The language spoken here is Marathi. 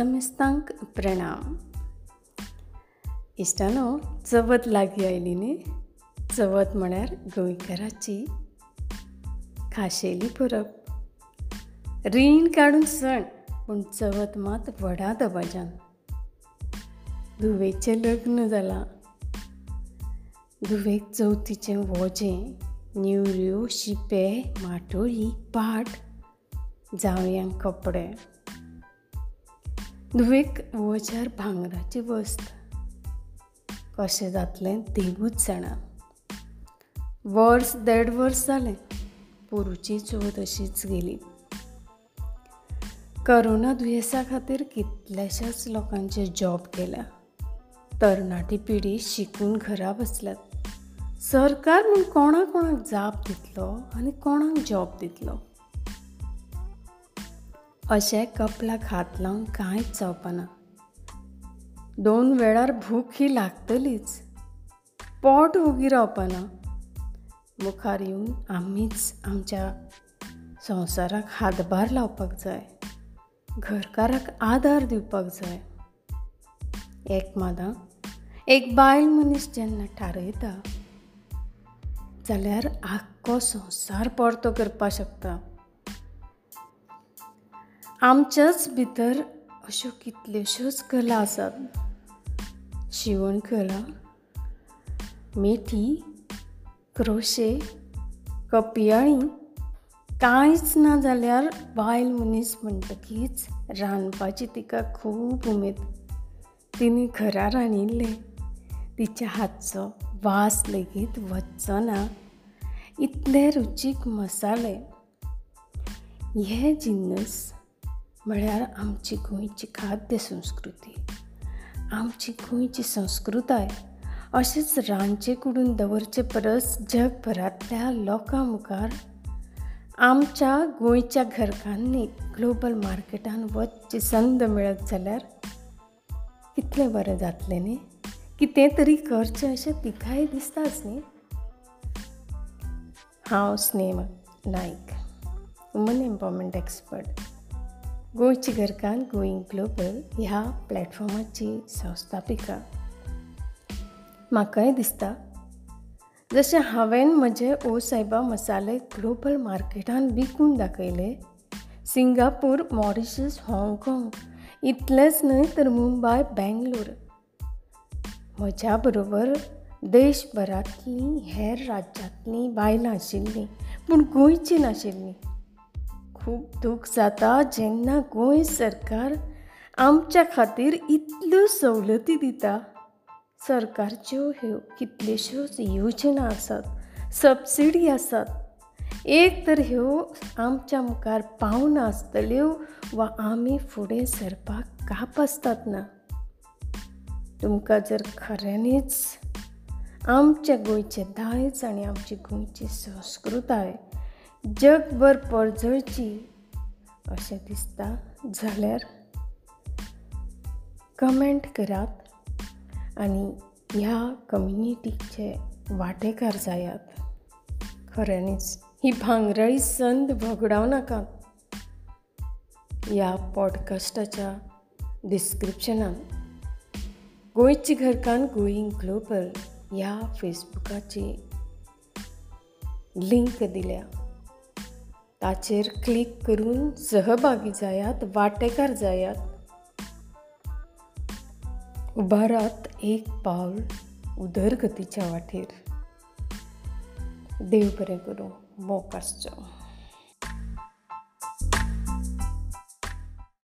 समस्तांक प्रणाम. इश्टानो चवथ लागीं आयली न्ही चवथ म्हळ्यार गोंयकाराची खाशेली परब. रीण काडून सण पूण चवथ मात व्हडा दबाज्यान. धुवेचें लग्न जालां. धुवेक चवथीचें वोजें नेवऱ्यो शिपे माटोळी पाट जावयांक कपडे. धुवेक वोजार भांगराची वस्त. कशें जातलें देवूच जाणा. वर्स देड वर्स जालें पोरूची चवथ अशीच गेली. करोना दुयेंसा खातीर कितल्याशाच लोकांचे जॉब केल्या तरणाटी पिढी शिकून घरा बसल्यात. सरकार म्हूण कोणा कोणाक जाप दितलो आनी कोणाक जॉब दितलो. अशें कपलाक हात लावन कांयच जावपाना दोन वेळार भूक ही लागतलीच. पोट उगी रावपाना. मुखार येवन आमीच आमच्या संवसाराक हातभार लावपाक जाय. घरकाराक आदार दिवपाक जाय. एक मादां एक बायल मनीस जेन्ना थारयता जाल्यार आख्खो संवसार परतो करपाक शकता. आमच्याच भितर अश्यो कितल्योश्योच कला आसात. शिवण कला मेथी क्रोशे कपियाळी कांयच ना जाल्यार बायल मनीस म्हणटकीच रांदपाची तिका खूब उमेद. तिणी घरा रांदिल्लें. तिच्या हातचो वास लेगीत वचचो ना इतले रुचीक मसाले. हे जिन्नस म्हळ्यार आमची गोंयची खाद्य संस्कृती. आमची गोंयची संस्कृताय अशेंच रांदचे कुडून दवरचे परस जगभरांतल्या लोकां मुखार आमच्या गोंयच्या घरकान्नी ग्लोबल मार्केटान वचची संद मेळत जाल्यार कितलें बरें जातलें न्ही? कितें तरी करचें अशें तिकाय दिसताच न्ही? हांव स्नेह नायक वुमन एम्पावरमेंट एक्सपर्ट. गोंयची घरकान गोईंग ग्लोबल ह्या प्लॅटफॉर्माची संस्थापिका. म्हाकाय दिसता जशें हांवें म्हजे ओ सायबा मसाले ग्लोबल मार्केटान विकून दाखयले सिंगापूर मॉरिशस हाँगकाँग इतलेंच न्हय तर मुंबय बेंगलोर. म्हज्या बरोबर देशभरांतलीं हेर राज्यांतलीं बायलां आशिल्लीं पूण गोंयचीं नाशिल्लीं. खूब दूख जाता जेन्ना गोंय सरकार आमच्या खातीर इतल्यो सवलती दिता. सरकारच्यो ह्यो कितल्योश्योच योजना आसात सबसिडी आसात. एक तर ह्यो आमच्या मुखार पावना आसतल्यो वा आमी फुडें सरपाक काप आसतात ना तुमकां जर खऱ्यांनीच आमच्या गोंयचें दायज आनी आमची गोंयची संस्कृताय जगभर परजळची अशें दिसता जाल्यार कमेंट करात आनी ह्या कम्युनिटीचे वांटेकार जायात. खऱ्यांनीच ही भांगराळी संद भोगडाव नाकात ह्या पॉडकास्टाच्या डिस्क्रिप्शनान गोंयची घरकान गोईंग ग्लोबल ह्या फेसबुकाची लिंक दिल्या. ताचेर क्लिक करून सहभागी जायात वांटेकार जायात. उबारात एक पावल उदरगतीच्या वाटेर. देव बरें करूं मोग आसचो